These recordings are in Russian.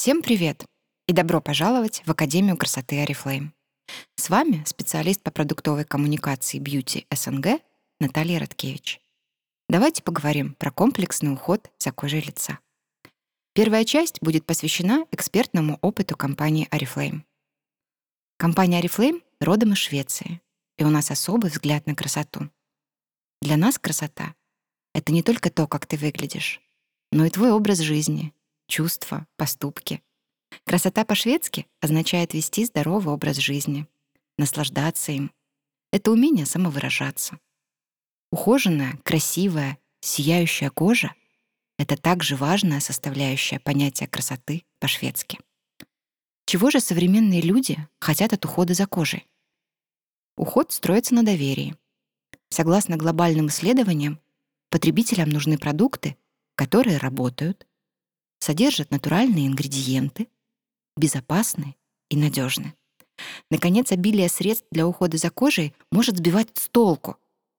Всем привет и добро пожаловать в Академию красоты Арифлейм. С вами специалист по продуктовой коммуникации Beauty СНГ Наталья Радкевич. Давайте поговорим про комплексный уход за кожей лица. Первая часть будет посвящена экспертному опыту компании Арифлейм. Компания Арифлейм родом из Швеции, и у нас особый взгляд на красоту. Для нас красота — это не только то, как ты выглядишь, но и твой образ жизни, чувства, поступки. Красота по-шведски означает вести здоровый образ жизни, наслаждаться им. Это умение самовыражаться. Ухоженная, красивая, сияющая кожа — это также важная составляющая понятия красоты по-шведски. Чего же современные люди хотят от ухода за кожей? Уход строится на доверии. Согласно глобальным исследованиям, потребителям нужны продукты, которые работают, содержат натуральные ингредиенты, безопасны и надежны. Наконец, обилие средств для ухода за кожей может сбивать с толку.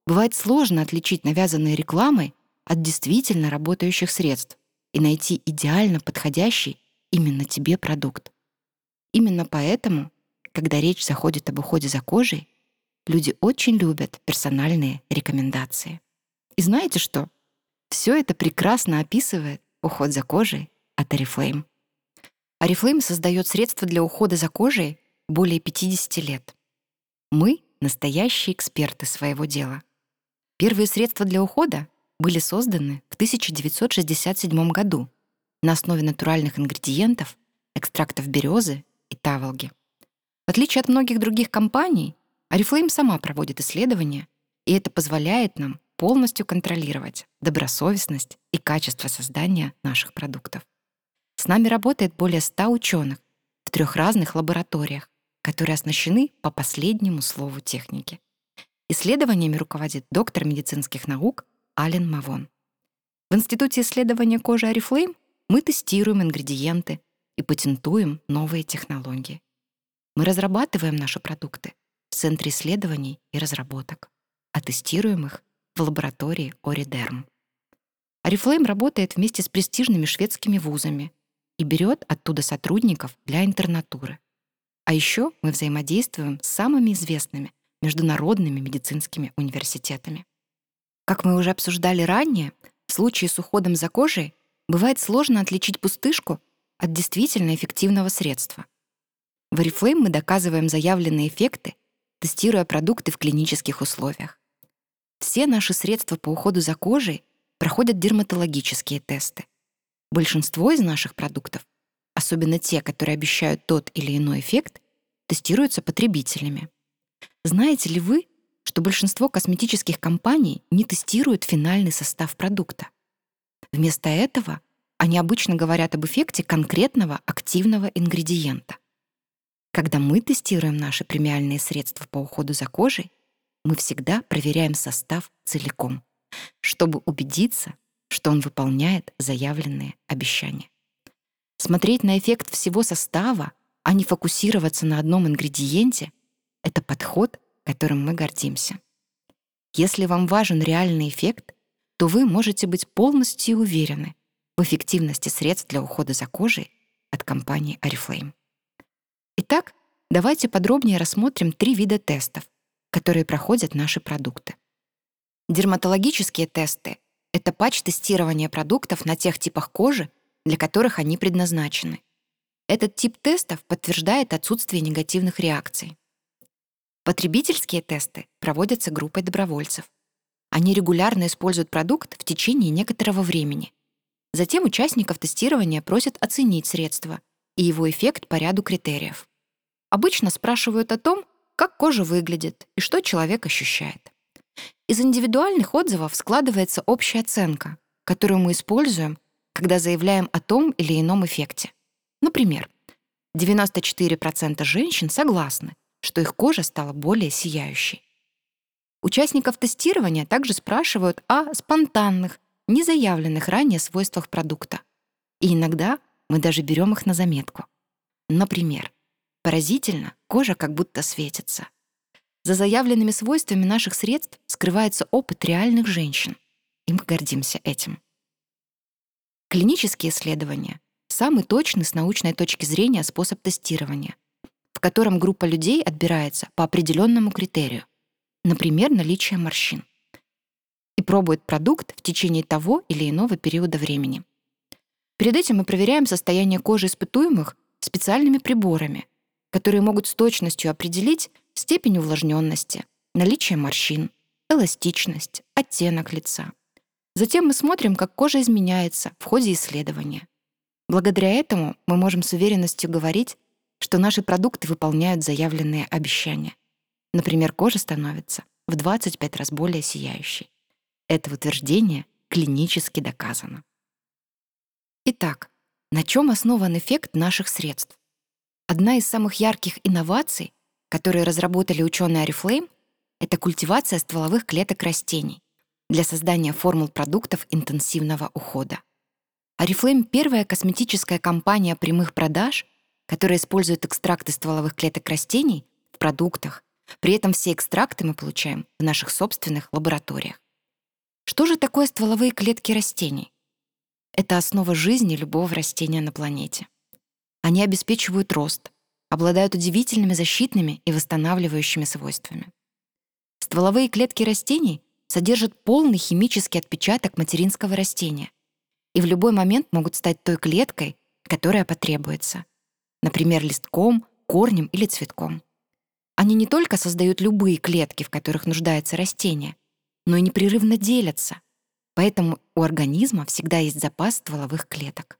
Бывает сложно отличить навязанные рекламой от действительно работающих средств и найти идеально подходящий именно тебе продукт. Именно поэтому, когда речь заходит об уходе за кожей, люди очень любят персональные рекомендации. И знаете что? Все это прекрасно описывает уход за кожей от Oriflame. Oriflame создает средства для ухода за кожей более 50 лет. Мы — настоящие эксперты своего дела. Первые средства для ухода были созданы в 1967 году на основе натуральных ингредиентов, экстрактов березы и таволги. В отличие от многих других компаний, Oriflame сама проводит исследования, и это позволяет нам полностью контролировать добросовестность и качество создания наших продуктов. С нами работает более 100 ученых в трех разных лабораториях, которые оснащены по последнему слову техники. Исследованиями руководит доктор медицинских наук Ален Мавон. В Институте исследования кожи Арифлейм мы тестируем ингредиенты и патентуем новые технологии. Мы разрабатываем наши продукты в Центре исследований и разработок, а тестируем их в лаборатории Оридерм. Арифлейм работает вместе с престижными шведскими вузами и берет оттуда сотрудников для интернатуры. А еще мы взаимодействуем с самыми известными международными медицинскими университетами. Как мы уже обсуждали ранее, в случае с уходом за кожей бывает сложно отличить пустышку от действительно эффективного средства. В Oriflame мы доказываем заявленные эффекты, тестируя продукты в клинических условиях. Все наши средства по уходу за кожей проходят дерматологические тесты. Большинство из наших продуктов, особенно те, которые обещают тот или иной эффект, тестируются потребителями. Знаете ли вы, что большинство косметических компаний не тестируют финальный состав продукта? Вместо этого они обычно говорят об эффекте конкретного активного ингредиента. Когда мы тестируем наши премиальные средства по уходу за кожей, мы всегда проверяем состав целиком, чтобы убедиться, что он выполняет заявленные обещания. Смотреть на эффект всего состава, а не фокусироваться на одном ингредиенте — это подход, которым мы гордимся. Если вам важен реальный эффект, то вы можете быть полностью уверены в эффективности средств для ухода за кожей от компании Oriflame. Итак, давайте подробнее рассмотрим три вида тестов, которые проходят наши продукты. Дерматологические тесты — это патч тестирования продуктов на тех типах кожи, для которых они предназначены. Этот тип тестов подтверждает отсутствие негативных реакций. Потребительские тесты проводятся группой добровольцев. Они регулярно используют продукт в течение некоторого времени. Затем участников тестирования просят оценить средство и его эффект по ряду критериев. Обычно спрашивают о том, как кожа выглядит и что человек ощущает. Из индивидуальных отзывов складывается общая оценка, которую мы используем, когда заявляем о том или ином эффекте. Например, 94% женщин согласны, что их кожа стала более сияющей. Участников тестирования также спрашивают о спонтанных, незаявленных ранее свойствах продукта. И иногда мы даже берем их на заметку. Например, Поразительно, кожа как будто светится. За заявленными свойствами наших средств скрывается опыт реальных женщин, и мы гордимся этим. Клинические исследования самый точный с научной точки зрения способ тестирования, в котором группа людей отбирается по определенному критерию, например, наличие морщин, и пробует продукт в течение того или иного периода времени. Перед этим мы проверяем состояние кожи испытуемых специальными приборами, которые могут с точностью определить степень увлажненности, наличие морщин, эластичность, оттенок лица. Затем мы смотрим, как кожа изменяется в ходе исследования. Благодаря этому мы можем с уверенностью говорить, что наши продукты выполняют заявленные обещания. Например, кожа становится в 25 раз более сияющей. Это утверждение клинически доказано. Итак, на чем основан эффект наших средств? Одна из самых ярких инноваций, которые разработали ученые Oriflame, это культивация стволовых клеток растений для создания формул продуктов интенсивного ухода. Oriflame — первая косметическая компания прямых продаж, которая использует экстракты стволовых клеток растений в продуктах. При этом все экстракты мы получаем в наших собственных лабораториях. Что же такое стволовые клетки растений? Это основа жизни любого растения на планете. Они обеспечивают рост, обладают удивительными защитными и восстанавливающими свойствами. Стволовые клетки растений содержат полный химический отпечаток материнского растения и в любой момент могут стать той клеткой, которая потребуется. Например, листком, корнем или цветком. Они не только создают любые клетки, в которых нуждается растение, но и непрерывно делятся — Поэтому у организма всегда есть запас стволовых клеток.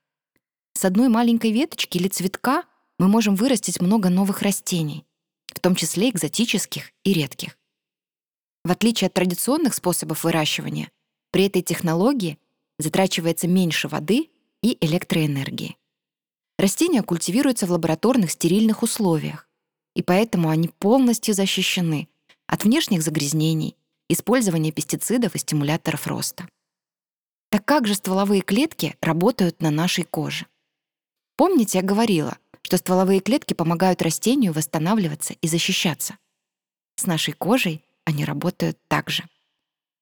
С одной маленькой веточки или цветка мы можем вырастить много новых растений, в том числе экзотических и редких. В отличие от традиционных способов выращивания, при этой технологии затрачивается меньше воды и электроэнергии. Растения культивируются в лабораторных стерильных условиях, и поэтому они полностью защищены от внешних загрязнений, использования пестицидов и стимуляторов роста. Так как же стволовые клетки работают на нашей коже? Помните, я говорила, что стволовые клетки помогают растению восстанавливаться и защищаться. С нашей кожей они работают так же.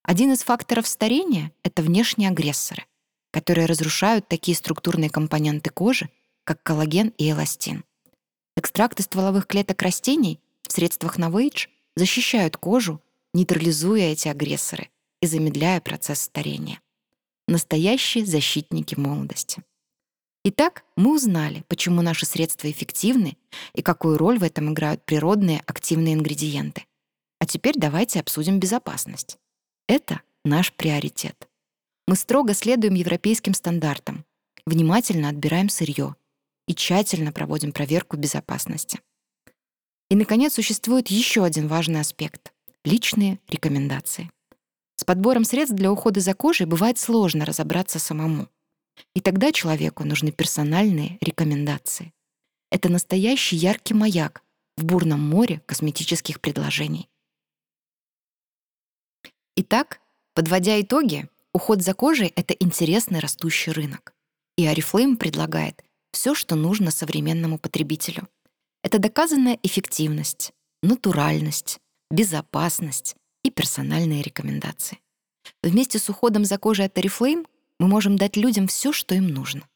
Один из факторов старения — это внешние агрессоры, которые разрушают такие структурные компоненты кожи, как коллаген и эластин. Экстракты стволовых клеток растений в средствах Novage защищают кожу, нейтрализуя эти агрессоры и замедляя процесс старения настоящие защитники молодости. Итак, мы узнали, почему наши средства эффективны и какую роль в этом играют природные активные ингредиенты. А теперь давайте обсудим безопасность. Это наш приоритет. Мы строго следуем европейским стандартам, внимательно отбираем сырье и тщательно проводим проверку безопасности. И, наконец, существует еще один важный аспект — личные рекомендации. С подбором средств для ухода за кожей бывает сложно разобраться самому. И тогда человеку нужны персональные рекомендации. Это настоящий яркий маяк в бурном море косметических предложений. Итак, подводя итоги, уход за кожей — это интересный растущий рынок. И Oriflame предлагает все, что нужно современному потребителю. Это доказанная эффективность, натуральность, безопасность, и персональные рекомендации. Вместе с уходом за кожей от Oriflame мы можем дать людям все, что им нужно.